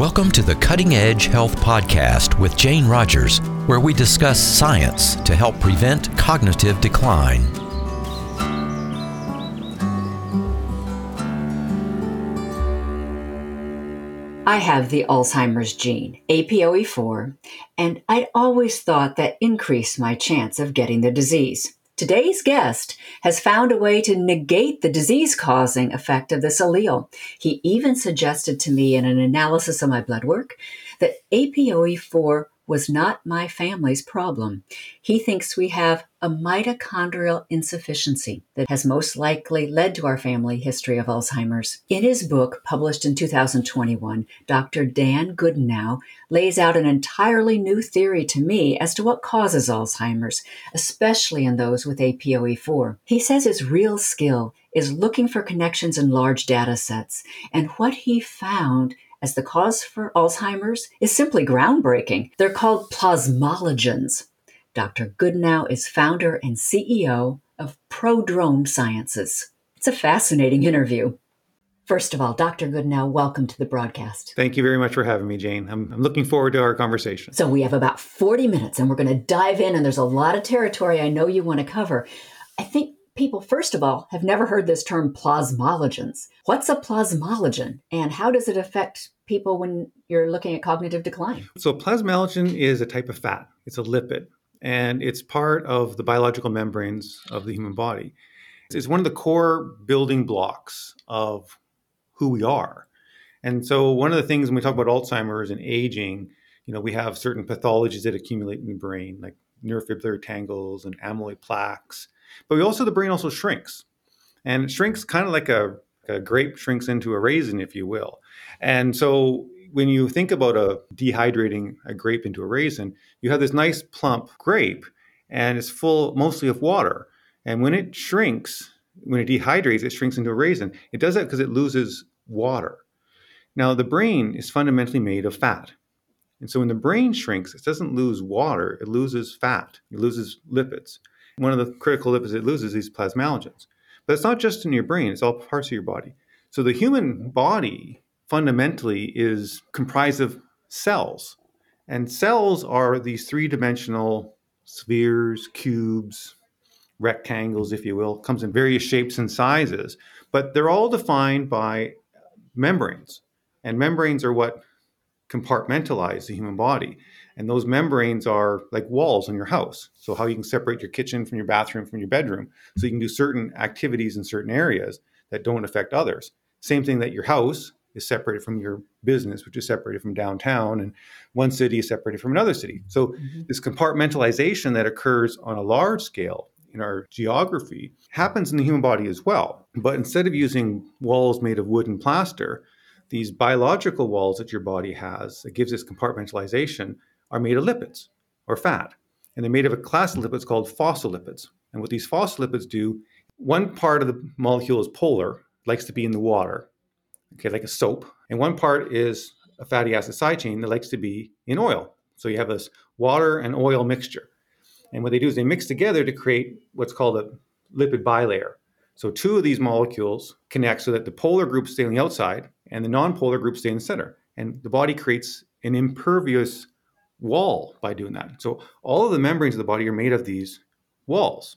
Welcome to the Cutting Edge Health Podcast with Jane Rogers, where we discuss science to help prevent cognitive decline. I have the Alzheimer's gene, APOE4, and I'd always thought that increased my chance of getting the disease. Today's guest has found a way to negate the disease causing effect of this allele. He even suggested to me in an analysis of my blood work that APOE4 was not my family's problem. He thinks we have a mitochondrial insufficiency that has most likely led to our family history of Alzheimer's. In his book, published in 2021, Dr. Dayan Goodenowe lays out an entirely new theory to me as to what causes Alzheimer's, especially in those with APOE4. He says his real skill is looking for connections in large data sets, and what he found as the cause for Alzheimer's is simply groundbreaking. They're called plasmalogens. Dr. Goodenowe is founder and CEO of Prodrome Sciences. It's a fascinating interview. First of all, Dr. Goodenowe, welcome to the broadcast. Thank you very much for having me, Jane. I'm, I'm looking forward to our conversation. So, we have about 40 minutes and we're going to dive in, and there's a lot of territory I know you want to cover. I think people, first of all, have never heard this term plasmalogens. What's a plasmalogen and how does it affect people when you're looking at cognitive decline? So, plasmalogen is a type of fat, it's a lipid, and it's part of the biological membranes of the human body. It's one of the core building blocks of who we are. And so, one of the things when we talk about Alzheimer's and aging, you know, we have certain pathologies that accumulate in the brain, like neurofibrillary tangles and amyloid plaques but we also the brain also shrinks, and it shrinks kind of like a, a grape shrinks into a raisin, if you will. And so when you think about a dehydrating a grape into a raisin, you have this nice plump grape, and it's full mostly of water. And when it shrinks, when it dehydrates, it shrinks into a raisin. It does that because it loses water. Now, the brain is fundamentally made of fat. And so when the brain shrinks, it doesn't lose water, it loses fat, it loses lipids one of the critical lipids it loses is plasmalogens. But it's not just in your brain, it's all parts of your body. So the human body fundamentally is comprised of cells. And cells are these three dimensional spheres, cubes, rectangles, if you will, comes in various shapes and sizes, but they're all defined by membranes. And membranes are what compartmentalize the human body. And those membranes are like walls in your house. So, how you can separate your kitchen from your bathroom from your bedroom. So, you can do certain activities in certain areas that don't affect others. Same thing that your house is separated from your business, which is separated from downtown, and one city is separated from another city. So, mm-hmm. this compartmentalization that occurs on a large scale in our geography happens in the human body as well. But instead of using walls made of wood and plaster, these biological walls that your body has it gives this compartmentalization are made of lipids or fat. And they're made of a class of lipids called phospholipids. And what these phospholipids do, one part of the molecule is polar, likes to be in the water, okay, like a soap. And one part is a fatty acid side chain that likes to be in oil. So you have this water and oil mixture. And what they do is they mix together to create what's called a lipid bilayer. So two of these molecules connect so that the polar groups stay on the outside and the nonpolar groups stay in the center. And the body creates an impervious wall by doing that. So all of the membranes of the body are made of these walls.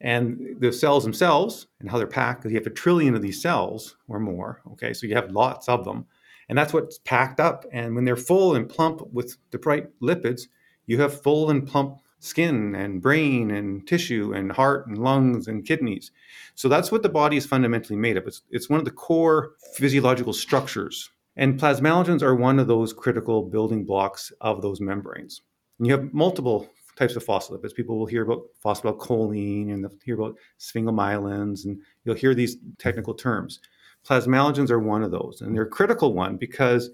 And the cells themselves and how they're packed, you have a trillion of these cells or more. Okay, so you have lots of them. And that's what's packed up. And when they're full and plump with the right lipids, you have full and plump skin and brain and tissue and heart and lungs and kidneys. So that's what the body is fundamentally made of. It's, it's one of the core physiological structures and plasmalogens are one of those critical building blocks of those membranes. And you have multiple types of phospholipids. People will hear about phosphatidylcholine and they'll hear about sphingomyelins, and you'll hear these technical terms. Plasmalogens are one of those, and they're a critical one because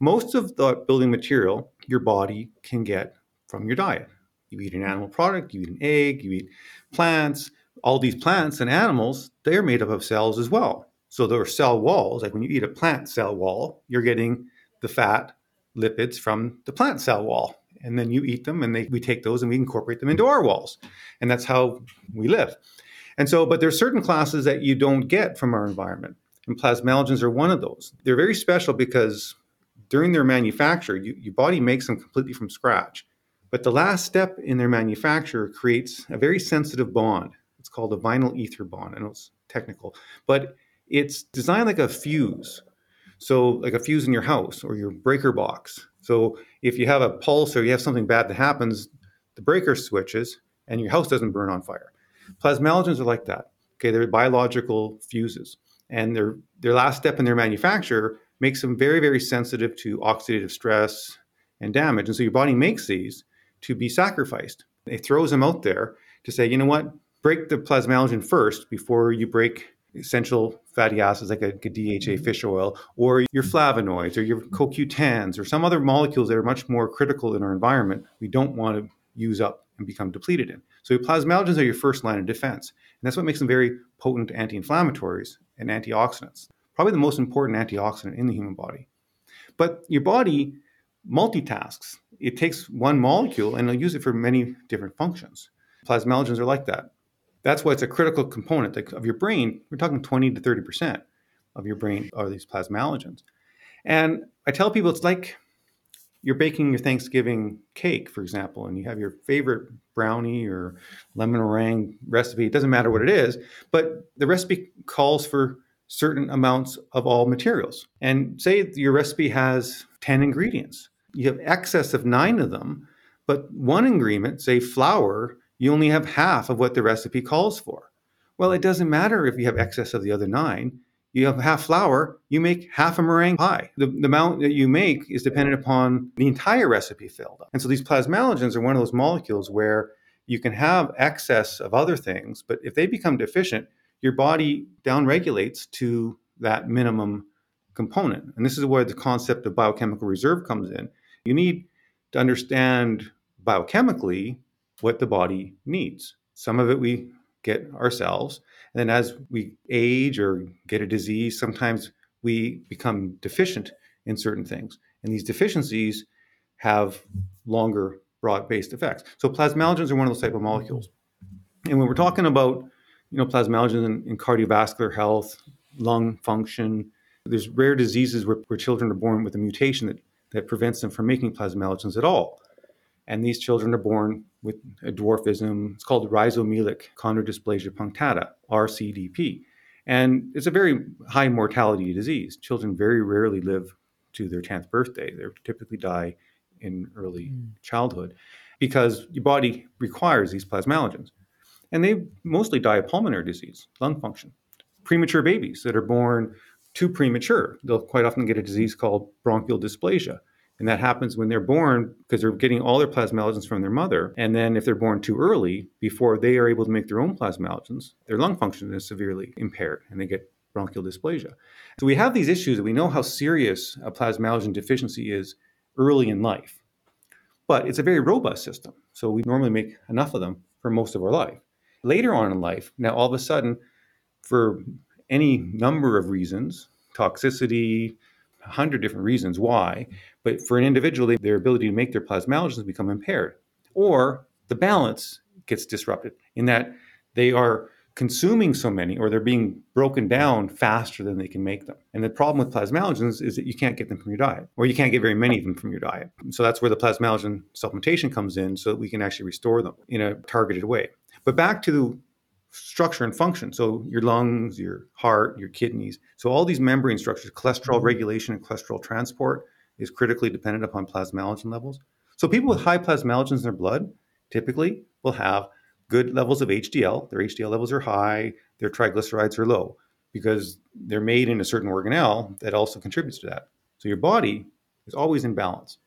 most of the building material your body can get from your diet. You eat an animal product, you eat an egg, you eat plants. All these plants and animals, they're made up of cells as well. So there are cell walls. Like when you eat a plant cell wall, you're getting the fat lipids from the plant cell wall. And then you eat them and they, we take those and we incorporate them into our walls. And that's how we live. And so, but there's certain classes that you don't get from our environment. And plasmalogens are one of those. They're very special because during their manufacture, you, your body makes them completely from scratch. But the last step in their manufacture creates a very sensitive bond. It's called a vinyl ether bond. I know it's technical, but it's designed like a fuse. So, like a fuse in your house or your breaker box. So, if you have a pulse or you have something bad that happens, the breaker switches and your house doesn't burn on fire. Plasmalogens are like that. Okay, they're biological fuses, and their their last step in their manufacture makes them very very sensitive to oxidative stress and damage. And so your body makes these to be sacrificed. It throws them out there to say, you know what, break the plasmalogen first before you break essential fatty acids like a, a, DHA mm-hmm. fish oil, or your flavonoids, or your CoQ10s, or some other molecules that are much more critical in our environment. We don't want to use up and become depleted in. So plasmalogens are your first line of defense. And that's what makes them very potent anti-inflammatories and antioxidants. Probably the most important antioxidant in the human body. But your body multitasks. It takes one molecule and it'll use it for many different functions. Plasmalogens are like that. That's why it's a critical component of your brain. We're talking 20 to 30% of your brain are these plasma plasmalogens. And I tell people it's like you're baking your Thanksgiving cake, for example, and you have your favorite brownie or lemon meringue recipe. It doesn't matter what it is, but the recipe calls for certain amounts of all materials. And say your recipe has 10 ingredients. You have excess of nine of them, but one ingredient, say flour, you only have half of what the recipe calls for. Well, it doesn't matter if you have excess of the other nine you have half flour, you make half a meringue pie. The, the, amount that you make is dependent upon the entire recipe filled up. And so these plasmalogens are one of those molecules where you can have excess of other things, but if they become deficient, your body downregulates to that minimum component. And this is where the concept of biochemical reserve comes in. You need to understand biochemically what the body needs. Some of it we get ourselves, and then as we age or get a disease, sometimes we become deficient in certain things. And these deficiencies have longer broad-based effects. So plasmalogens are one of those type of molecules. And when we're talking about, you know, plasmalogens in, in cardiovascular health, lung function, there's rare diseases where, where children are born with a mutation that, that prevents them from making plasmalogens at all. And these children are born with a dwarfism. It's called rhizomelic chondrodysplasia punctata, RCDP. And it's a very high mortality disease. Children very rarely live to their 10th birthday. They typically die in early mm. childhood because your body requires these plasmalogens. And they mostly die of pulmonary disease, lung function. Premature babies that are born too premature, they'll quite often get a disease called bronchial dysplasia and that happens when they're born because they're getting all their plasmalogens from their mother. And then if they're born too early, before they are able to make their own plasmalogens, their lung function is severely impaired and they get bronchial dysplasia. So we have these issues that we know how serious a plasmalogen deficiency is early in life. But it's a very robust system. So we normally make enough of them for most of our life. Later on in life, now all of a sudden, for any number of reasons, toxicity, a hundred different reasons why, but for an individual, their ability to make their plasmalogens become impaired, or the balance gets disrupted in that they are consuming so many or they're being broken down faster than they can make them. And the problem with plasmalogens is that you can't get them from your diet or you can't get very many of them from your diet. So that's where the plasmalogen supplementation comes in so that we can actually restore them in a targeted way. But back to structure and function. So your lungs, your heart, your kidneys. So all these membrane structures, cholesterol mm-hmm. regulation and cholesterol transport is critically dependent upon plasmalogen levels. So people with high plasmalogens in their blood typically will have good levels of HDL. Their HDL levels are high, their triglycerides are low because they're made in a certain organelle that also contributes to that. So your body is always in balance.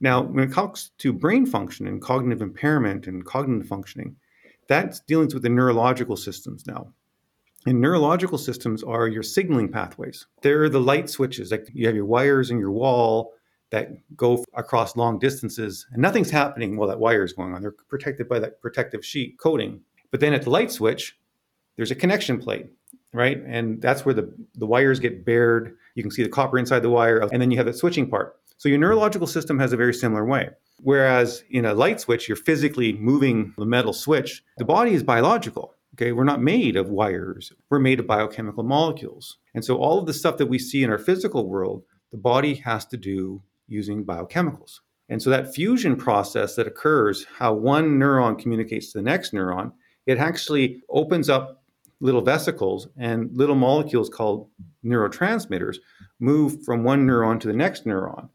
Now, when it comes to brain function and cognitive impairment and cognitive functioning, that's dealing with the neurological systems now. And neurological systems are your signaling pathways. They're the light switches. Like you have your wires in your wall that go across long distances, and nothing's happening while that wire is going on. They're protected by that protective sheet coating. But then at the light switch, there's a connection plate, right? And that's where the, the wires get bared. You can see the copper inside the wire, and then you have that switching part. So your neurological system has a very similar way. Whereas in a light switch, you're physically moving the metal switch. The body is biological. Okay, we're not made of wires. We're made of biochemical molecules. And so all of the stuff that we see in our physical world, the body has to do using biochemicals. And so that fusion process that occurs, how one neuron communicates to the next neuron, it actually opens up little vesicles and little molecules called neurotransmitters move from one neuron to the next neuron.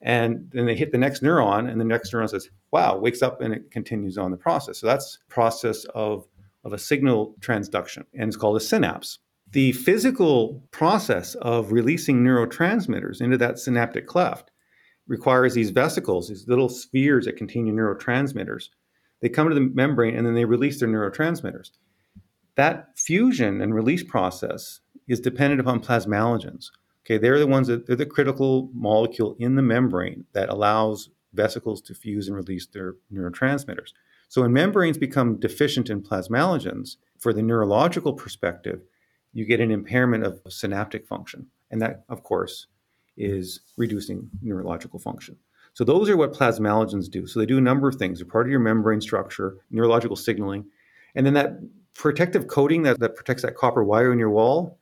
And then they hit the next neuron, and the next neuron says, wow, wakes up and it continues on the process. So that's process of, of a signal transduction, and it's called a synapse. The physical process of releasing neurotransmitters into that synaptic cleft requires these vesicles, these little spheres that contain your neurotransmitters. They come to the membrane and then they release their neurotransmitters. That fusion and release process is dependent upon plasmalogens. Okay, they're the ones that they're the critical molecule in the membrane that allows vesicles to fuse and release their neurotransmitters. So when membranes become deficient in plasmalogens, for the neurological perspective, you get an impairment of synaptic function. And that, of course, is reducing neurological function. So those are what plasmalogens do. So they do a number of things. They're part of your membrane structure, neurological signaling, and then that protective coating that, that protects that copper wire in your wall.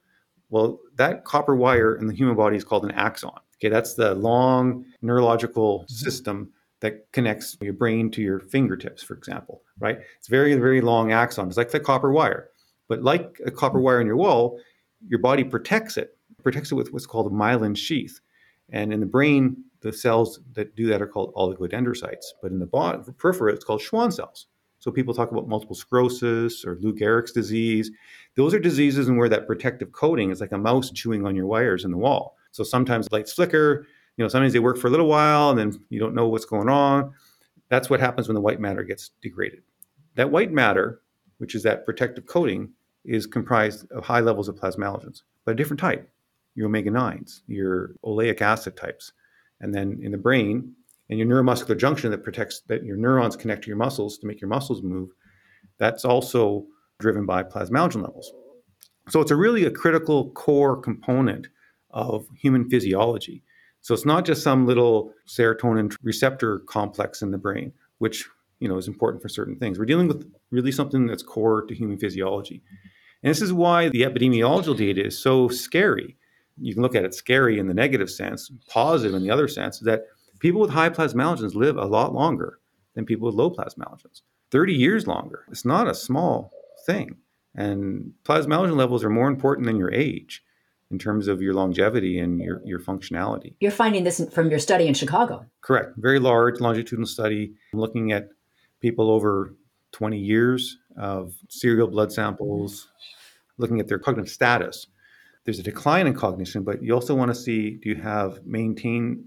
Well, that copper wire in the human body is called an axon. Okay, that's the long neurological mm-hmm. system that connects your brain to your fingertips, for example, right? It's very, very long axon. It's like the copper wire. But like a copper wire in your wall, your body protects it, protects it with what's called a myelin sheath. And in the brain, the cells that do that are called oligodendrocytes. But in the body, periphery, it's called Schwann cells. So people talk about multiple sclerosis or Lou Gehrig's disease. Those are diseases in where that protective coating is like a mouse chewing on your wires in the wall. So sometimes lights flicker. You know, sometimes they work for a little while and then you don't know what's going on. That's what happens when the white matter gets degraded. That white matter, which is that protective coating, is comprised of high levels of plasmalogens, but a different type your omega 9s, your oleic acid types. And then in the brain, and your neuromuscular junction that protects that your neurons connect to your muscles to make your muscles move, that's also driven by plasmalogen levels. So it's a really a critical core component of human physiology. So it's not just some little serotonin receptor complex in the brain, which you know is important for certain things. We're dealing with really something that's core to human physiology. And this is why the epidemiological data is so scary you can look at it scary in the negative sense, positive in the other sense, that people with high plasmalogens live a lot longer than people with low plasmalogens. 30 years longer. It's not a small thing. And plasmalogen levels are more important than your age in terms of your longevity and your, your functionality. You're finding this from your study in Chicago. Correct. Very large longitudinal study looking at people over 20 years of serial blood samples, looking at their cognitive status there's a decline in cognition, but you also want to see do you have maintain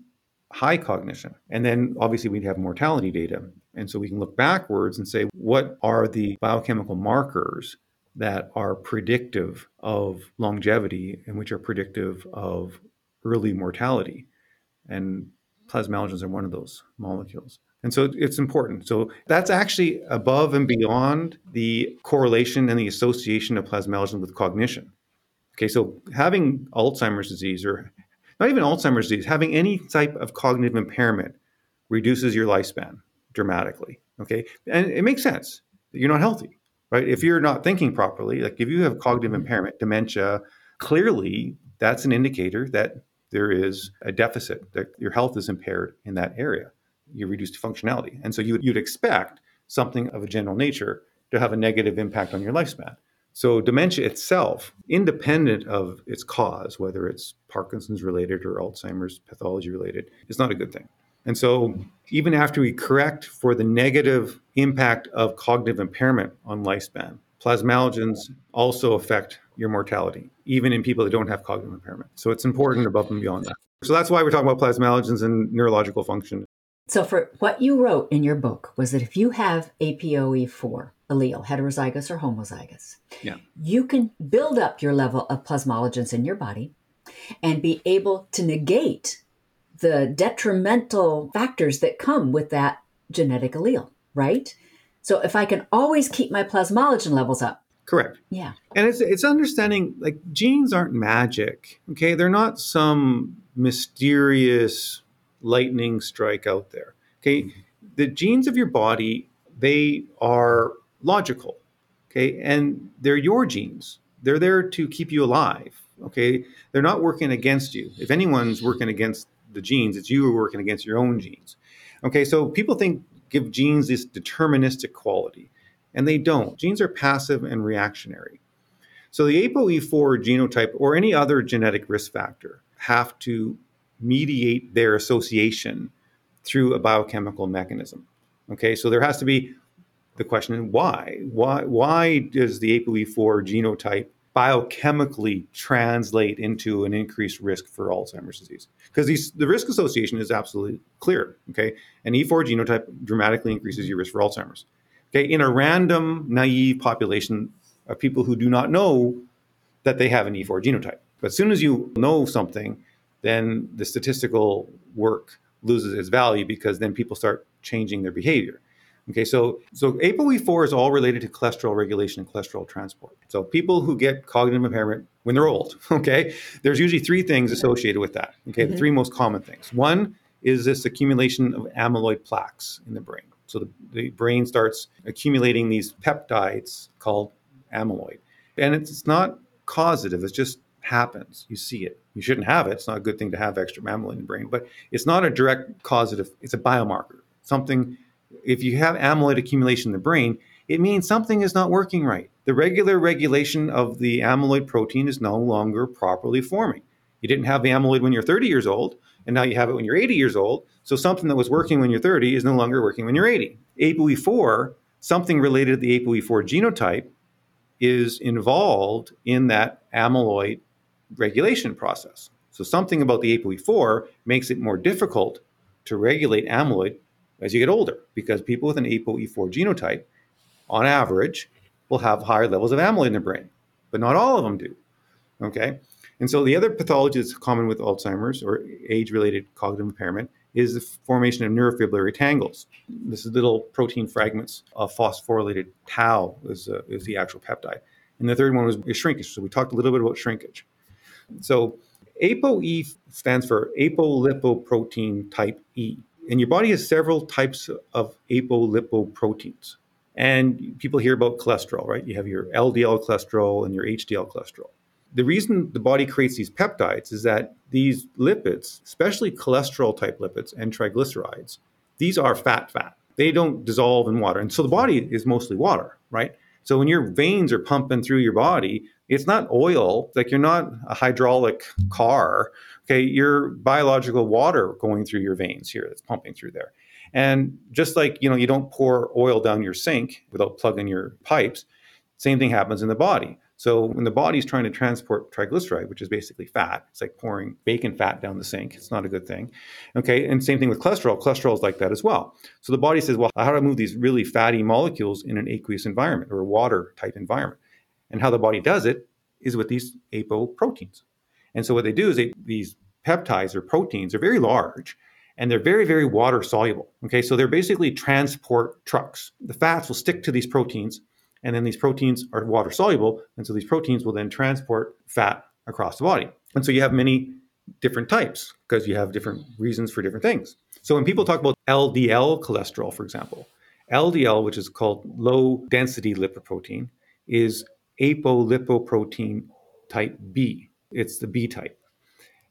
high cognition? And then obviously we'd have mortality data. And so we can look backwards and say, what are the biochemical markers that are predictive of longevity and which are predictive of early mortality? And plasmalogens are one of those molecules. And so it's important. So that's actually above and beyond the correlation and the association of plasmalogen with cognition. Okay, so having Alzheimer's disease or not even Alzheimer's disease, having any type of cognitive impairment reduces your lifespan dramatically. Okay, and it makes sense. You're not healthy, right? If you're not thinking properly, like if you have cognitive mm-hmm. impairment, dementia, clearly that's an indicator that there is a deficit, that your health is impaired in that area. You reduced functionality. And so you, you'd expect something of a general nature to have a negative impact on your lifespan. So, dementia itself, independent of its cause, whether it's Parkinson's related or Alzheimer's pathology related, is not a good thing. And so, even after we correct for the negative impact of cognitive impairment on lifespan, plasmalogens also affect your mortality, even in people that don't have cognitive impairment. So, it's important above and beyond that. So, that's why we're talking about plasmalogens and neurological function. So, for what you wrote in your book was that if you have APOE4, allele, heterozygous or homozygous, yeah. you can build up your level of plasmalogens in your body and be able to negate the detrimental factors that come with that genetic allele, right? So if I can always keep my plasmalogen levels up. Correct. Yeah. And it's it's understanding like genes aren't magic. Okay. They're not some mysterious lightning strike out there. Okay. The genes of your body, they are logical. Okay. And they're your genes. They're there to keep you alive. Okay, they're not working against you. If anyone's working against the genes, it's you are working against your own genes. Okay, so people think give genes this deterministic quality, and they don't. Genes are passive and reactionary. So the ApoE4 genotype or any other genetic risk factor have to mediate their association through a biochemical mechanism. Okay, so there has to be the question why? Why why does the ApoE4 genotype biochemically translate into an increased risk for Alzheimer's disease? Because the risk association is absolutely clear. Okay, an E4 genotype dramatically increases your risk for Alzheimer's. Okay, in a random naive population of people who do not know that they have an E4 genotype. But as soon as you know something, then the statistical work loses its value because then people start changing their behavior. Okay, so so ApoE4 is all related to cholesterol regulation and cholesterol transport. So people who get cognitive impairment when they're old, okay, there's usually three things associated with that. Okay, mm-hmm. the three most common things. One is this accumulation of amyloid plaques in the brain. So the, the brain starts accumulating these peptides called amyloid. And it's not causative, it just happens. You see it. You shouldn't have it. It's not a good thing to have extra amyloid in the brain, but it's not a direct causative, it's a biomarker. Something, if you have amyloid accumulation in the brain, it means something is not working right. The regular regulation of the amyloid protein is no longer properly forming. You didn't have the amyloid when you're 30 years old, and now you have it when you're 80 years old. So something that was working when you're 30 is no longer working when you're 80. ApoE4, something related to the ApoE4 genotype, is involved in that amyloid regulation process. So something about the ApoE4 makes it more difficult to regulate amyloid as you get older because people with an ApoE4 genotype, on average, will have higher levels of amyloid in their brain, but not all of them do. Okay? And so the other pathology that's common with Alzheimer's or age related cognitive impairment is the formation of neurofibrillary tangles. This is little protein fragments of phosphorylated tau is, uh, is the actual peptide. And the third one was shrinkage. So we talked a little bit about shrinkage. So ApoE stands for apolipoprotein type E. And your body has several types of apolipoproteins. And people hear about cholesterol, right? You have your LDL cholesterol and your HDL cholesterol. The reason the body creates these peptides is that these lipids, especially cholesterol type lipids and triglycerides, these are fat fat. They don't dissolve in water. And so the body is mostly water, right? So when your veins are pumping through your body, it's not oil, like you're not a hydraulic car. Okay, you're biological water going through your veins here that's pumping through there. And just like, you know, you don't pour oil down your sink without plugging your pipes, same thing happens in the body. So when the body's trying to transport triglyceride, which is basically fat, it's like pouring bacon fat down the sink. It's not a good thing. Okay, and same thing with cholesterol. Cholesterol is like that as well. So the body says, well, how do I move these really fatty molecules in an aqueous environment or a water type environment? And how the body does it is with these apoproteins. And so what they do is they, these peptides or proteins are very large and they're very, very water soluble. Okay, so they're basically transport trucks. The fats will stick to these proteins and then these proteins are water soluble. And so these proteins will then transport fat across the body. And so you have many different types because you have different reasons for different things. So when people talk about LDL cholesterol, for example, LDL, which is called low density lipoprotein, is apolipoprotein type B. It's the B type.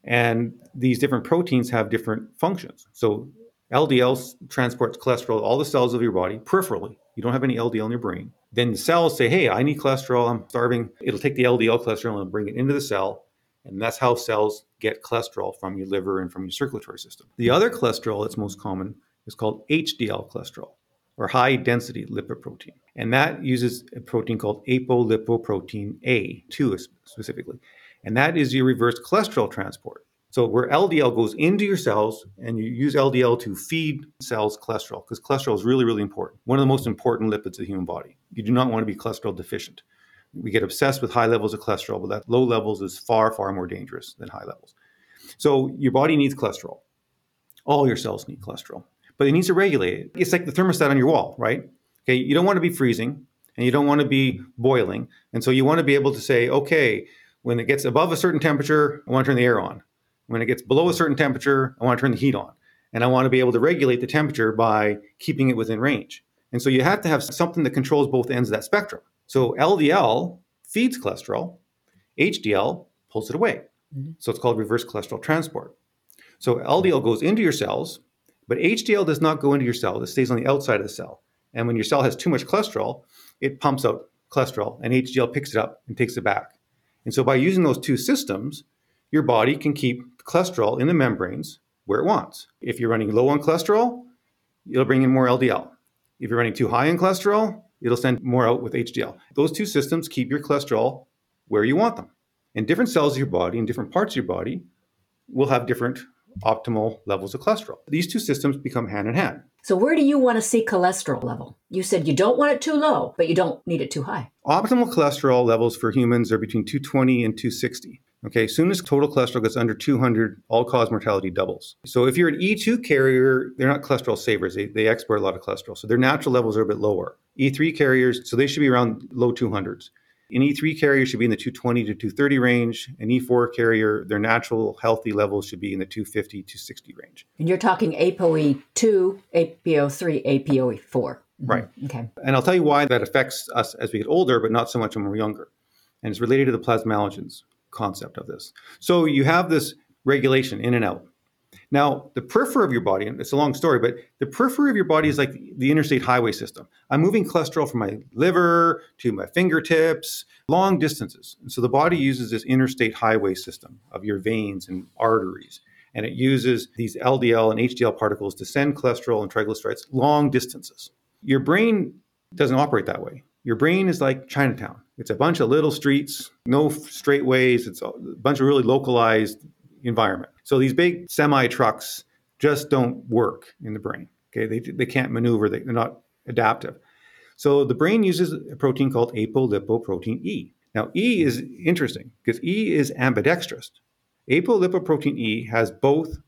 And these different proteins have different functions. So LDL transports cholesterol to all the cells of your body peripherally. You don't have any LDL in your brain. Then the cells say, hey, I need cholesterol, I'm starving. It'll take the LDL cholesterol and bring it into the cell. And that's how cells get cholesterol from your liver and from your circulatory system. The other cholesterol that's most common is called HDL cholesterol or high density lipoprotein. And that uses a protein called apolipoprotein A2 specifically. And that is your reverse cholesterol transport. So where LDL goes into your cells and you use LDL to feed cells cholesterol, because cholesterol is really, really important. One of the most important lipids of the human body. You do not want to be cholesterol deficient. We get obsessed with high levels of cholesterol, but that low levels is far, far more dangerous than high levels. So your body needs cholesterol. All your cells need cholesterol, but it needs to regulate it. It's like the thermostat on your wall, right? Okay, you don't want to be freezing and you don't want to be boiling. And so you want to be able to say, okay, when it gets above a certain temperature, I want to turn the air on. When it gets below a certain temperature, I want to turn the heat on. And I want to be able to regulate the temperature by keeping it within range. And so you have to have something that controls both ends of that spectrum. So LDL feeds cholesterol, HDL pulls it away. Mm-hmm. So it's called reverse cholesterol transport. So LDL goes into your cells, but HDL does not go into your cell. It stays on the outside of the cell. And when your cell has too much cholesterol, it pumps out cholesterol, and HDL picks it up and takes it back. And so by using those two systems, your body can keep cholesterol in the membranes where it wants. If you're running low on cholesterol, it'll bring in more LDL. If you're running too high in cholesterol, it'll send more out with HDL. Those two systems keep your cholesterol where you want them. And different cells of your body and different parts of your body will have different optimal levels of cholesterol. These two systems become hand in hand. So, where do you want to see cholesterol level? You said you don't want it too low, but you don't need it too high. Optimal cholesterol levels for humans are between 220 and 260. Okay, as soon as total cholesterol gets under 200, all cause mortality doubles. So if you're an E2 carrier, they're not cholesterol savers. They, they export a lot of cholesterol. So their natural levels are a bit lower. E3 carriers, so they should be around low 200s. An E3 carrier should be in the 220 to 230 range. An E4 carrier, their natural healthy levels should be in the 250 to 60 range. And you're talking ApoE2, APO3, APOE4. Right. Okay. And I'll tell you why that affects us as we get older, but not so much when we're younger. And it's related to the plasmalogens concept of this. So you have this regulation in and out. Now, the periphery of your body, and it's a long story, but the periphery of your body is like the interstate highway system. I'm moving cholesterol from my liver to my fingertips, long distances. And so the body uses this interstate highway system of your veins and arteries. And it uses these LDL and HDL particles to send cholesterol and triglycerides long distances. Your brain doesn't operate that way. Your brain is like Chinatown. It's a bunch of little streets, no straight ways. It's a bunch of really localized environment. So these big semi trucks just don't work in the brain. Okay, they, they can't maneuver. They, they're not adaptive. So the brain uses a protein called apolipoprotein E. Now E is interesting because E is ambidextrous. Apolipoprotein E has both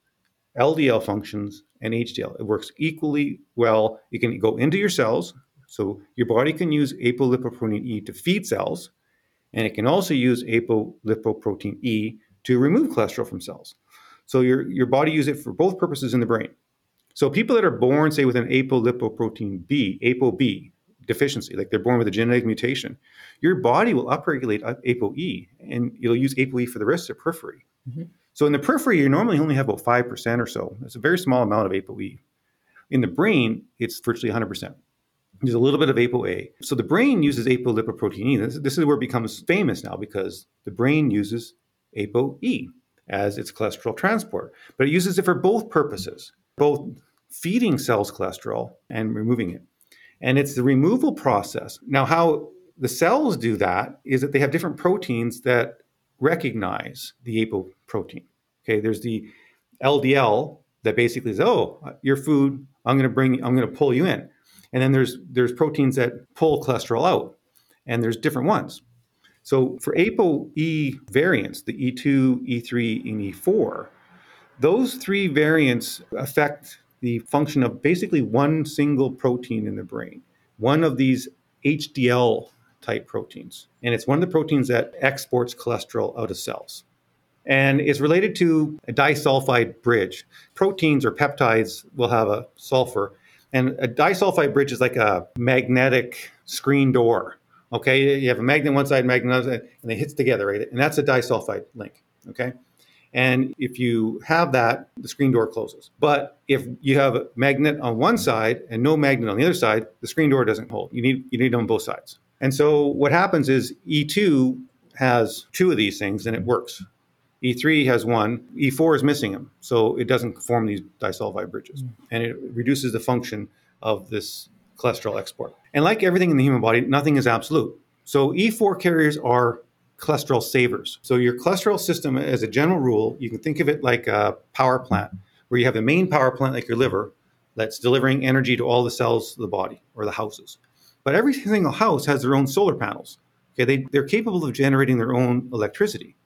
LDL functions and HDL. It works equally well. It can go into your cells, so your body can use apolipoprotein E to feed cells, and it can also use apolipoprotein E to remove cholesterol from cells. So your, your body uses it for both purposes in the brain. So people that are born, say, with an apolipoprotein B, ApoB deficiency, like they're born with a genetic mutation, your body will upregulate ApoE, and you'll use ApoE for the rest of the periphery. Mm-hmm. So in the periphery, you normally only have about 5% or so. It's a very small amount of ApoE. In the brain, it's virtually 100%. There's a little bit of ApoA. So the brain uses apolipoprotein. This, this is where it becomes famous now because the brain uses ApoE as its cholesterol transport. But it uses it for both purposes, both feeding cells cholesterol and removing it. And it's the removal process. Now, how the cells do that is that they have different proteins that recognize the apoprotein. Okay, there's the LDL that basically says, "Oh, your food. I'm going to bring. I'm going to pull you in." And then there's there's proteins that pull cholesterol out, and there's different ones. So for ApoE variants, the E2, E3, and E4, those three variants affect the function of basically one single protein in the brain, one of these HDL type proteins. And it's one of the proteins that exports cholesterol out of cells. And it's related to a disulfide bridge. Proteins or peptides will have a sulfur and a disulfide bridge is like a magnetic screen door. Okay, you have a magnet on one side, magnet on the other and they hits together, right? And that's a disulfide link. Okay, and if you have that, the screen door closes. But if you have a magnet on one side and no magnet on the other side, the screen door doesn't hold. You need you need on both sides. And so what happens is E2 has two of these things and it works. E3 has one, E4 is missing them, so it doesn't form these disulfide bridges, mm. and it reduces the function of this cholesterol export. And like everything in the human body, nothing is absolute. So E4 carriers are cholesterol savers. So your cholesterol system, as a general rule, you can think of it like a power plant, where you have the main power plant, like your liver, that's delivering energy to all the cells of the body or the houses. But every single house has their own solar panels. Okay, they, they're capable of generating their own electricity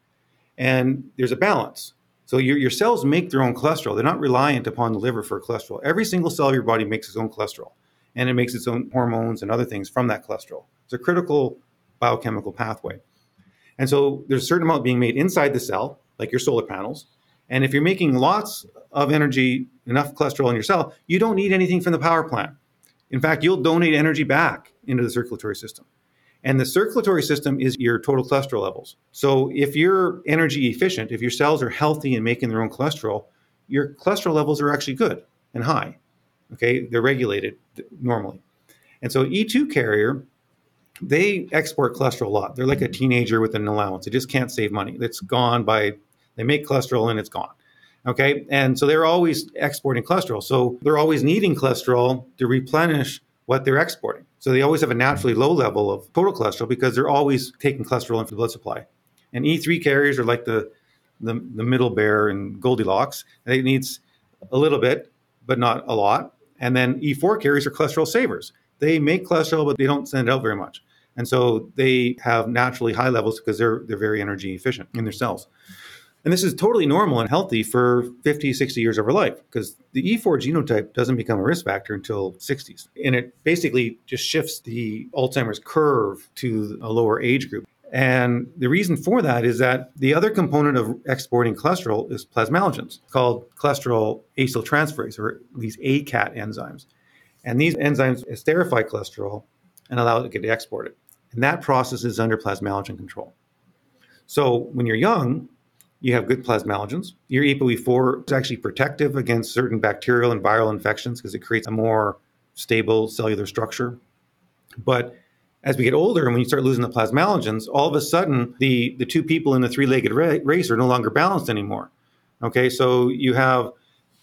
and there's a balance. So your, your cells make their own cholesterol. They're not reliant upon the liver for cholesterol. Every single cell of your body makes its own cholesterol, and it makes its own hormones and other things from that cholesterol. It's a critical biochemical pathway. And so there's a certain amount being made inside the cell, like your solar panels. And if you're making lots of energy, enough cholesterol in your cell, you don't need anything from the power plant. In fact, you'll donate energy back into the circulatory system. And the circulatory system is your total cholesterol levels. So if you're energy efficient, if your cells are healthy and making their own cholesterol, your cholesterol levels are actually good and high. Okay, they're regulated normally. And so E2 carrier, they export cholesterol a lot. They're like a teenager with an allowance. They just can't save money. It's gone by they make cholesterol and it's gone. Okay. And so they're always exporting cholesterol. So they're always needing cholesterol to replenish what they're exporting. So they always have a naturally low level of total cholesterol because they're always taking cholesterol into the blood supply. And E3 carriers are like the the, the middle bear and Goldilocks. It needs a little bit, but not a lot. And then E4 carriers are cholesterol savers. They make cholesterol, but they don't send it out very much. And so they have naturally high levels because they're they're very energy efficient in their cells. And this is totally normal and healthy for 50, 60 years of our life because the E4 genotype doesn't become a risk factor until 60s. And it basically just shifts the Alzheimer's curve to a lower age group. And the reason for that is that the other component of exporting cholesterol is plasmalogens called cholesterol acetyltransferase, or these ACAT enzymes. And these enzymes esterify cholesterol and allow it to get exported. And that process is under plasmalogen control. So when you're young, you have good plasmalogens. Your ApoE4 is actually protective against certain bacterial and viral infections because it creates a more stable cellular structure. But as we get older and when you start losing the plasmalogens, all of a sudden the, the two people in the three legged race are no longer balanced anymore. Okay, so you have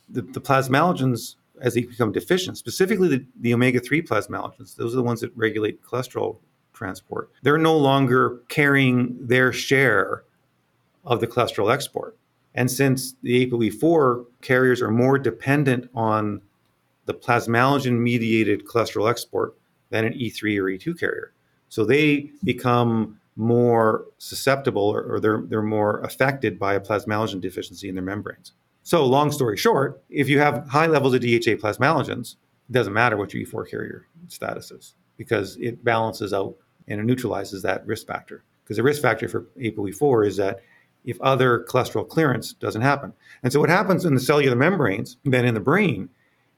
the, the plasmalogens as they become deficient, specifically the, the omega 3 plasmalogens, those are the ones that regulate cholesterol transport. They're no longer carrying their share of the cholesterol export. And since the ApoE4 carriers are more dependent on the plasmalogen mediated cholesterol export than an E3 or E2 carrier. So they become more susceptible or, or, they're, they're more affected by a plasmalogen deficiency in their membranes. So, long story short, if you have high levels of DHA plasmalogens, it doesn't matter what your E4 carrier status is because it balances out and it neutralizes that risk factor. Because the risk factor for ApoE4 is that if other cholesterol clearance doesn't happen. And so what happens in the cellular membranes, then in the brain,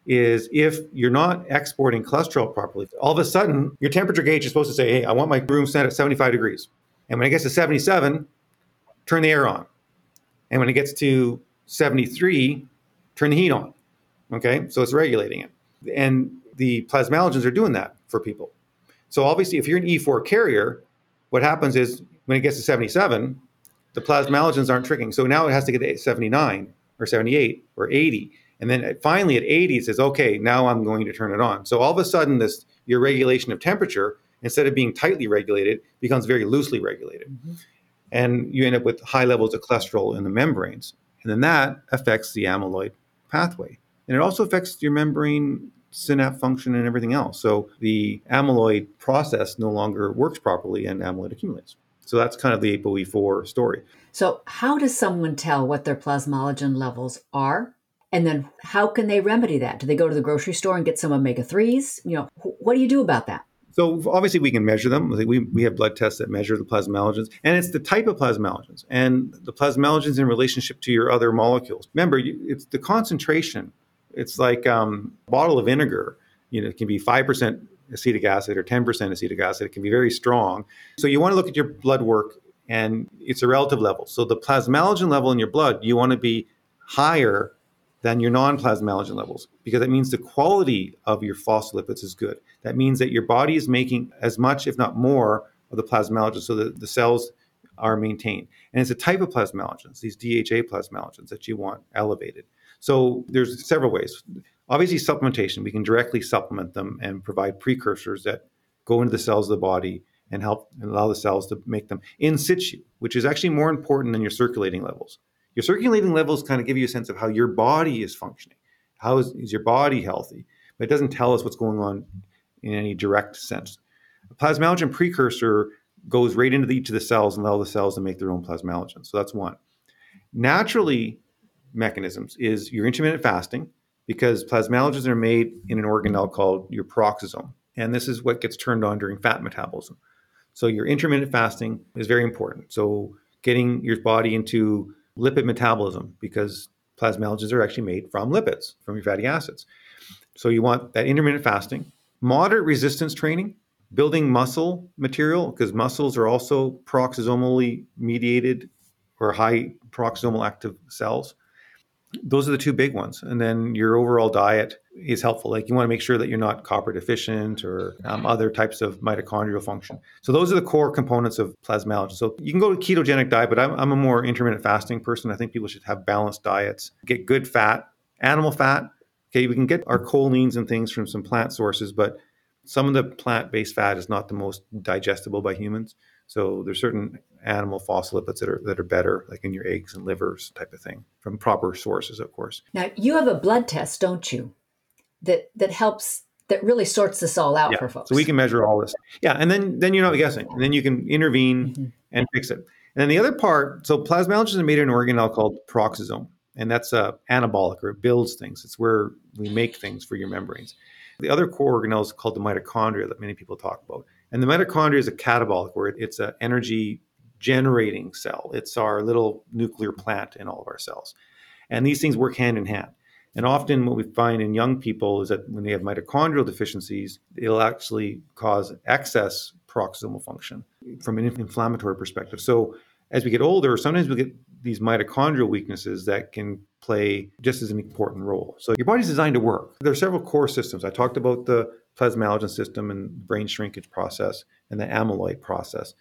is if you're not exporting cholesterol properly, all of a sudden your temperature gauge is supposed to say, hey, I want my room set at 75 degrees. And when it gets to 77, turn the air on. And when it gets to 73, turn the heat on. Okay, so it's regulating it. And the plasmalogens are doing that for people. So obviously, if you're an E4 carrier, what happens is when it gets to 77, the plasmalogens aren't tricking. So now it has to get to 79 or 78 or 80. And then finally at 80, it says, okay, now I'm going to turn it on. So all of a sudden, this your regulation of temperature, instead of being tightly regulated, becomes very loosely regulated. Mm-hmm. And you end up with high levels of cholesterol in the membranes. And then that affects the amyloid pathway. And it also affects your membrane synapse function and everything else. So the amyloid process no longer works properly and amyloid accumulates. So that's kind of the ApoE4 story. So, how does someone tell what their plasmalogen levels are? And then how can they remedy that? Do they go to the grocery store and get some omega 3s? You know, what do you do about that? So obviously we can measure them. We, we have blood tests that measure the plasmalogens, and it's the type of plasmalogens and the plasmalogens in relationship to your other molecules. Remember, it's the concentration. It's like um, a bottle of vinegar. You know, it can be five percent acetic acid or 10% acetic acid. It can be very strong. So you want to look at your blood work and it's a relative level. So the plasmalogen level in your blood, you want to be higher than your non-plasmalogen levels because that means the quality of your phospholipids is good. That means that your body is making as much, if not more, of the plasmalogen so that the cells are maintained. And it's a type of plasmalogens, these DHA plasmalogens that you want elevated. So there's several ways. Obviously, supplementation, we can directly supplement them and provide precursors that go into the cells of the body and help and allow the cells to make them in situ, which is actually more important than your circulating levels. Your circulating levels kind of give you a sense of how your body is functioning. How is, is your body healthy? But it doesn't tell us what's going on in any direct sense. A plasmalogen precursor goes right into the, each of the cells and allow the cells to make their own plasmalogen. So that's one. Naturally, mechanisms is your intermittent fasting, because plasmalogens are made in an organelle called your peroxisome. And this is what gets turned on during fat metabolism. So your intermittent fasting is very important. So getting your body into lipid metabolism because plasmalogens are actually made from lipids, from your fatty acids. So you want that intermittent fasting, moderate resistance training, building muscle material, because muscles are also peroxisomally mediated or high peroxisomal active cells. Those are the two big ones. And then your overall diet is helpful. Like you want to make sure that you're not copper deficient or um, other types of mitochondrial function. So those are the core components of plasmalogen. So you can go to ketogenic diet, but I'm, I'm a more intermittent fasting person. I think people should have balanced diets, get good fat, animal fat. Okay, we can get our choline and things from some plant sources, but some of the plant-based fat is not the most digestible by humans. So there's certain animal phospholipids that are that are better, like in your eggs and livers type of thing, from proper sources, of course. Now you have a blood test, don't you? That that helps that really sorts this all out yeah. for folks. So we can measure all this. Yeah, and then then you're not guessing. And then you can intervene mm-hmm. and fix it. And then the other part, so plasmalogen is made in an organelle called peroxisome, and that's uh, anabolic or it builds things. It's where we make things for your membranes. The other core organelle is called the mitochondria that many people talk about. And the mitochondria is a catabolic, where it's an energy generating cell. It's our little nuclear plant in all of our cells. And these things work hand in hand. And often, what we find in young people is that when they have mitochondrial deficiencies, it'll actually cause excess peroxisomal function from an inflammatory perspective. So, as we get older, sometimes we get these mitochondrial weaknesses that can play just as an important role. So your body's designed to work. There are several core systems. I talked about the plasmalogen system and brain shrinkage process and the amyloid process.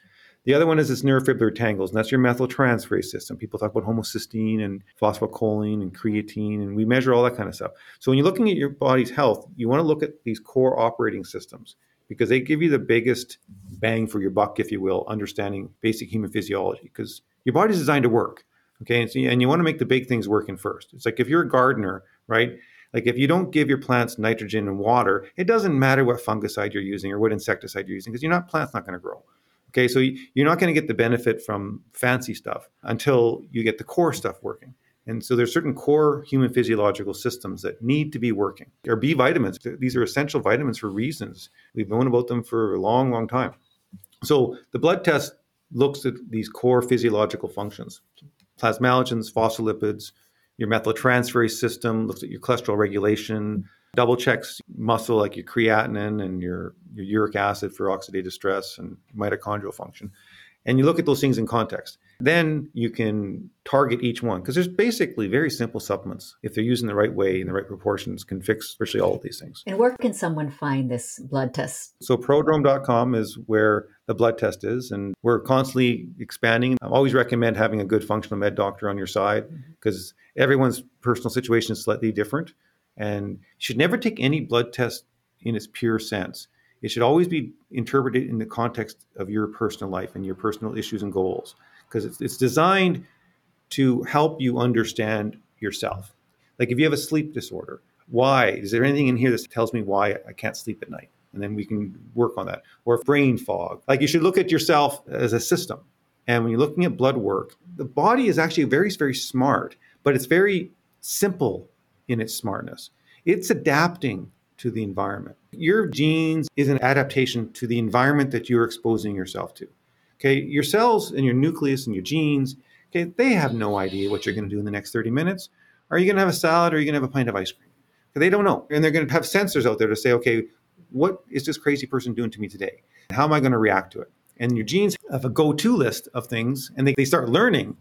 The other one is this neurofibrillary tangles, and that's your methyl methyltransferase system. People talk about homocysteine and phosphocholine and creatine, and we measure all that kind of stuff. So when you're looking at your body's health, you want to look at these core operating systems because they give you the biggest bang for your buck, if you will, understanding basic human physiology. Because your body's designed to work. Okay. And, so, and you want to make the big things working first. It's like if you're a gardener, right? Like if you don't give your plants nitrogen and water, it doesn't matter what fungicide you're using or what insecticide you're using because your plant's not going to grow. Okay, so you're not going to get the benefit from fancy stuff until you get the core stuff working. And so there's certain core human physiological systems that need to be working. Our B vitamins, these are essential vitamins for reasons. We've known about them for a long, long time. So the blood test looks at these core physiological functions plasmalogens, phospholipids, your methyltransferase system, looks at your cholesterol regulation, double checks muscle like your creatinine and your, your uric acid for oxidative stress and mitochondrial function. And you look at those things in context. Then you can target each one because there's basically very simple supplements. If they're used in the right way, in the right proportions, can fix virtually all of these things. And where can someone find this blood test? So prodrome.com is where the blood test is, and we're constantly expanding. I always recommend having a good functional med doctor on your side because mm-hmm. everyone's personal situation is slightly different, and should never take any blood test in its pure sense. It should always be interpreted in the context of your personal life and your personal issues and goals because it's, it's designed to help you understand yourself. Like if you have a sleep disorder, why? Is there anything in here that tells me why I can't sleep at night? And then we can work on that. Or brain fog. Like you should look at yourself as a system. And when you're looking at blood work, the body is actually very, very smart, but it's very simple in its smartness. It's adapting to the environment. Your genes is an adaptation to the environment that you're exposing yourself to. Okay, your cells and your nucleus and your genes, okay, they have no idea what you're going to do in the next 30 minutes. Are you going to have a salad or are you going to have a pint of ice cream? They don't know. And they're going to have sensors out there to say, okay, what is this crazy person doing to me today? How am I going to react to it? And your genes have a go to list of things and they, they start learning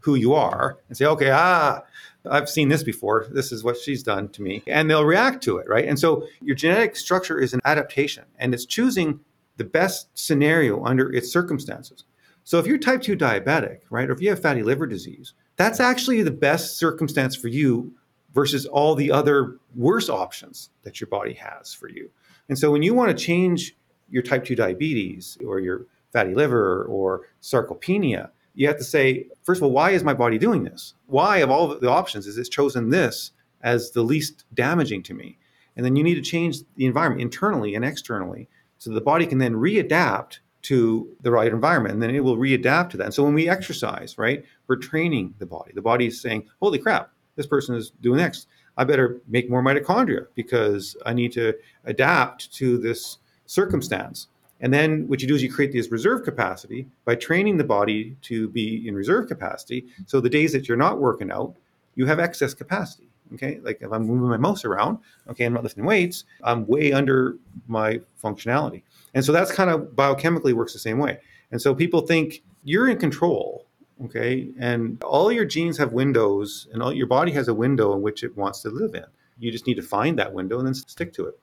who you are and say, okay, ah, I've seen this before. This is what she's done to me. And they'll react to it, right? And so your genetic structure is an adaptation and it's choosing the best scenario under its circumstances. So if you're type 2 diabetic, right, or if you have fatty liver disease, that's actually the best circumstance for you versus all the other worse options that your body has for you. And so when you want to change your type 2 diabetes or your fatty liver or sarcopenia, you have to say, first of all, why is my body doing this? Why, of all the options, is it chosen this as the least damaging to me? And then you need to change the environment internally and externally so the body can then readapt to the right environment and then it will readapt to that. And so when we exercise, right, we're training the body. The body is saying, holy crap, this person is doing X. I better make more mitochondria because I need to adapt to this circumstance. And then what you do is you create this reserve capacity by training the body to be in reserve capacity. So the days that you're not working out, you have excess capacity. Okay, like if I'm moving my mouse around, okay, I'm not lifting weights, I'm way under my functionality. And so that's kind of biochemically works the same way. And so people think you're in control, okay, and all your genes have windows, and all your body has a window in which it wants to live in. You just need to find that window and then stick to it.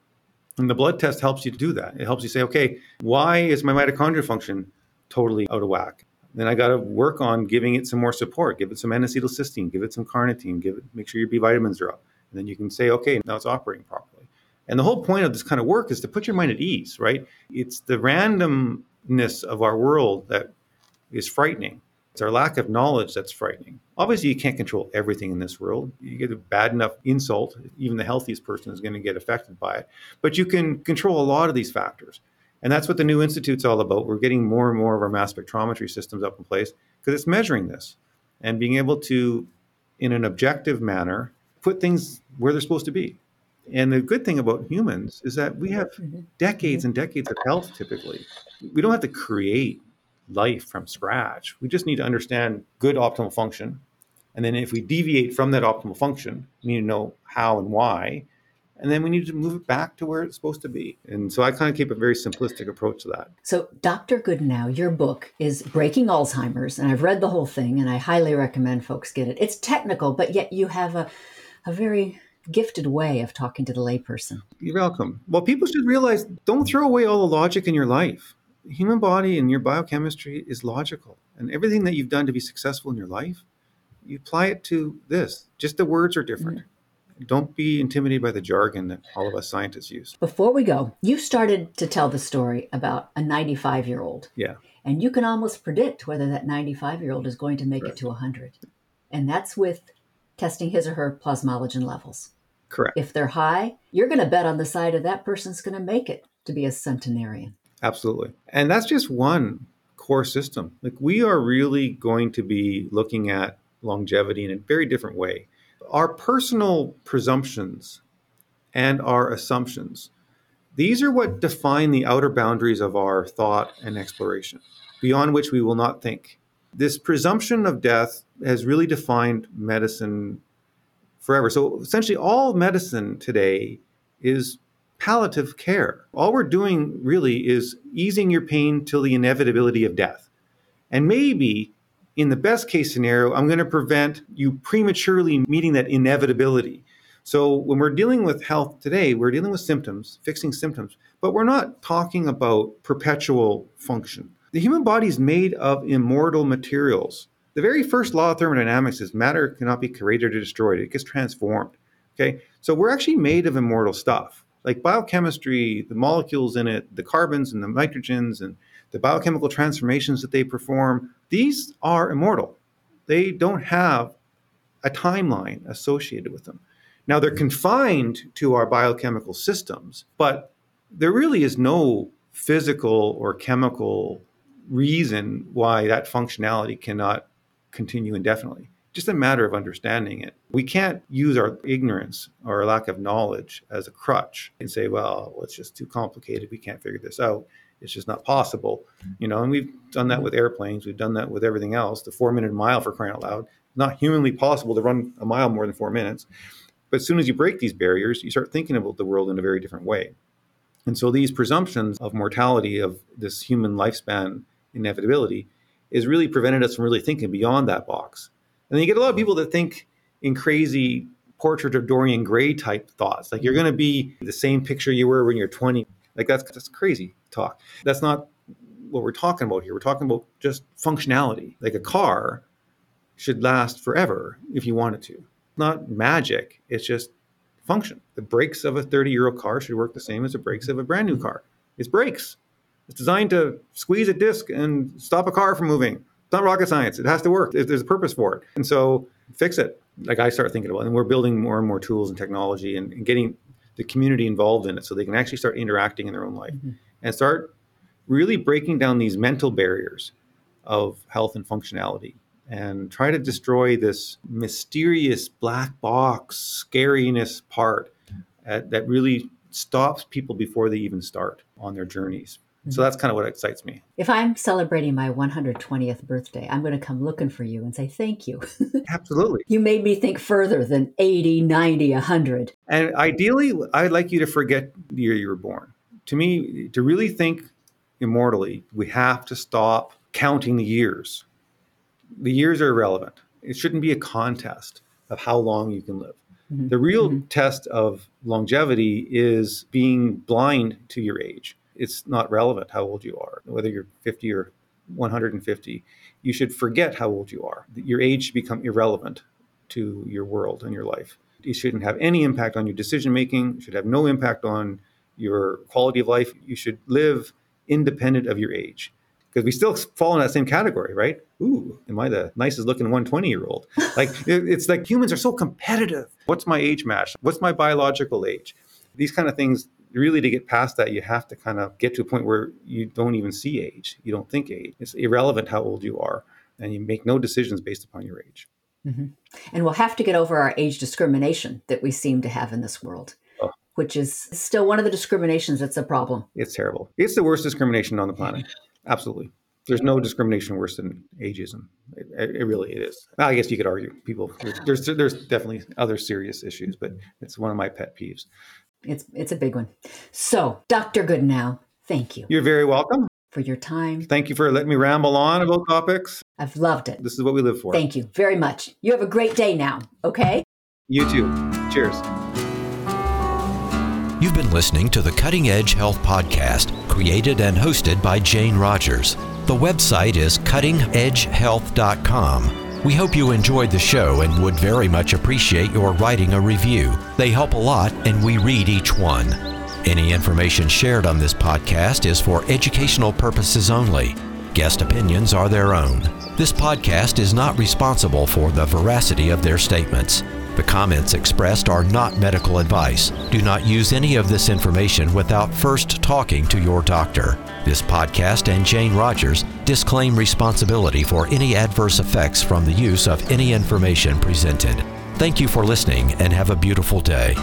And the blood test helps you to do that. It helps you say, okay, why is my mitochondrial function totally out of whack? Then I got to work on giving it some more support. Give it some N-acetylcysteine, give it some carnitine, give it, make sure your B vitamins are up. And then you can say, okay, now it's operating properly. And the whole point of this kind of work is to put your mind at ease, right? It's the randomness of our world that is frightening. It's our lack of knowledge that's frightening. Obviously, you can't control everything in this world. You get a bad enough insult, even the healthiest person is going to get affected by it. But you can control a lot of these factors. And that's what the new institute's all about. We're getting more and more of our mass spectrometry systems up in place because it's measuring this and being able to, in an objective manner, put things where they're supposed to be. And the good thing about humans is that we have mm-hmm. decades and decades of health typically. We don't have to create life from scratch. We just need to understand good optimal function. And then if we deviate from that optimal function, we need to know how and why. And then we need to move it back to where it's supposed to be. And so I kind of keep a very simplistic approach to that. So, Dr. Goodenowe, your book is Breaking Alzheimer's, and I've read the whole thing, and I highly recommend folks get it. It's technical, but yet you have a, a very gifted way of talking to the layperson. You're welcome. Well, people should realize don't throw away all the logic in your life human body and your biochemistry is logical. And everything that you've done to be successful in your life, you apply it to this. Just the words are different. Mm-hmm. Don't be intimidated by the jargon that all of us scientists use. Before we go, you started to tell the story about a 95 year old. Yeah. And you can almost predict whether that 95 year old is going to make it to 100. And that's with testing his or her plasmalogen levels. Correct. If they're high, you're going to bet on the side of that person's going to make it to be a centenarian. Absolutely. And that's just one core system. Like we are really going to be looking at longevity in a very different way. Our personal presumptions and our assumptions, these are what define the outer boundaries of our thought and exploration, beyond which we will not think. This presumption of death has really defined medicine forever. So essentially, all medicine today is palliative care. All we're doing really is easing your pain till the inevitability of death. And maybe in the best case scenario, I'm going to prevent you prematurely meeting that inevitability. So when we're dealing with health today, we're dealing with symptoms, fixing symptoms, but we're not talking about perpetual function. The human body is made of immortal materials. The very first law of thermodynamics is matter cannot be created or destroyed, it gets transformed. Okay? So we're actually made of immortal stuff like biochemistry, the molecules in it, the carbons and the nitrogens and the biochemical transformations that they perform, these are immortal. They don't have a timeline associated with them. Now, they're confined to our biochemical systems, but there really is no physical or chemical reason why that functionality cannot continue indefinitely just a matter of understanding it. We can't use our ignorance or our lack of knowledge as a crutch and say, well, it's just too complicated. We can't figure this out. It's just not possible. Mm-hmm. You know, and we've done that with airplanes. We've done that with everything else. The four minute mile for crying out loud. Not humanly possible to run a mile more than four minutes. But as soon as you break these barriers, you start thinking about the world in a very different way. And so these presumptions of mortality, of this human lifespan inevitability, is really prevented us from really thinking beyond that box and then you get a lot of mm-hmm. people that think in crazy portrait of Dorian Gray type thoughts. Like you're mm-hmm. going to be the same picture you were when you're 20. Like that's that's crazy talk. That's not what we're talking about here. We're talking about just functionality. Like a car should last forever if you want it to. Not magic. It's just function. The brakes of a 30 year old car should work the same as the brakes of a brand new car. It's brakes. It's designed to squeeze a disc and stop a car from moving. It's not rocket science. It has to work. There's a purpose for it. And so fix it. Like I start thinking about it. And we're building more and more tools and technology and, and getting the community involved in it so they can actually start interacting in their own life mm-hmm. and start really breaking down these mental barriers of health and functionality and try to destroy this mysterious black box scariness part at, that really stops people before they even start on their journeys So that's kind of what excites me. If I'm celebrating my 120th birthday, I'm going to come looking for you and say thank you. Absolutely. you made me think further than 80, 90, 100. And ideally, I'd like you to forget the year you were born. To me, to really think immortally, we have to stop counting the years. The years are irrelevant. It shouldn't be a contest of how long you can live. Mm-hmm. The real mm-hmm. test of longevity is being blind to your age. It's not relevant how old you are, whether you're 50 or 150. You should forget how old you are. Your age should become irrelevant to your world and your life. It shouldn't have any impact on your decision making, it should have no impact on your quality of life. You should live independent of your age because we still fall in that same category, right? Ooh, am I the nicest looking 120 year old? Like, it's like humans are so competitive. What's my age match? What's my biological age? These kind of things, really, to get past that, you have to kind of get to a point where you don't even see age. You don't think age. It's irrelevant how old you are, and you make no decisions based upon your age. Mm-hmm. And we'll have to get over our age discrimination that we seem to have in this world. Oh. Which is still one of the discriminations that's a problem. It's terrible. It's the worst discrimination on the planet. Absolutely. There's no discrimination worse than ageism. It, it, really it is. I guess you could argue people. There's there's definitely other serious issues, but it's one of my pet peeves. It's it's a big one. So, Dr. Goodenowe, thank you. You're very welcome for your time. Thank you for letting me ramble on about topics. I've loved it. This is what we live for. Thank you very much. You have a great day now. Okay. You too. Cheers. You've been listening to the Cutting Edge Health Podcast, created and hosted by Jane Rogers. The website is cuttingedgehealth.com. We hope you enjoyed the show and would very much appreciate your writing a review. They help a lot, and we read each one. Any information shared on this podcast is for educational purposes only. Guest opinions are their own. This podcast is not responsible for the veracity of their statements. The comments expressed are not medical advice. Do not use any of this information without first talking to your doctor. This podcast and Jane Rogers disclaim responsibility for any adverse effects from the use of any information presented. Thank you for listening and have a beautiful day.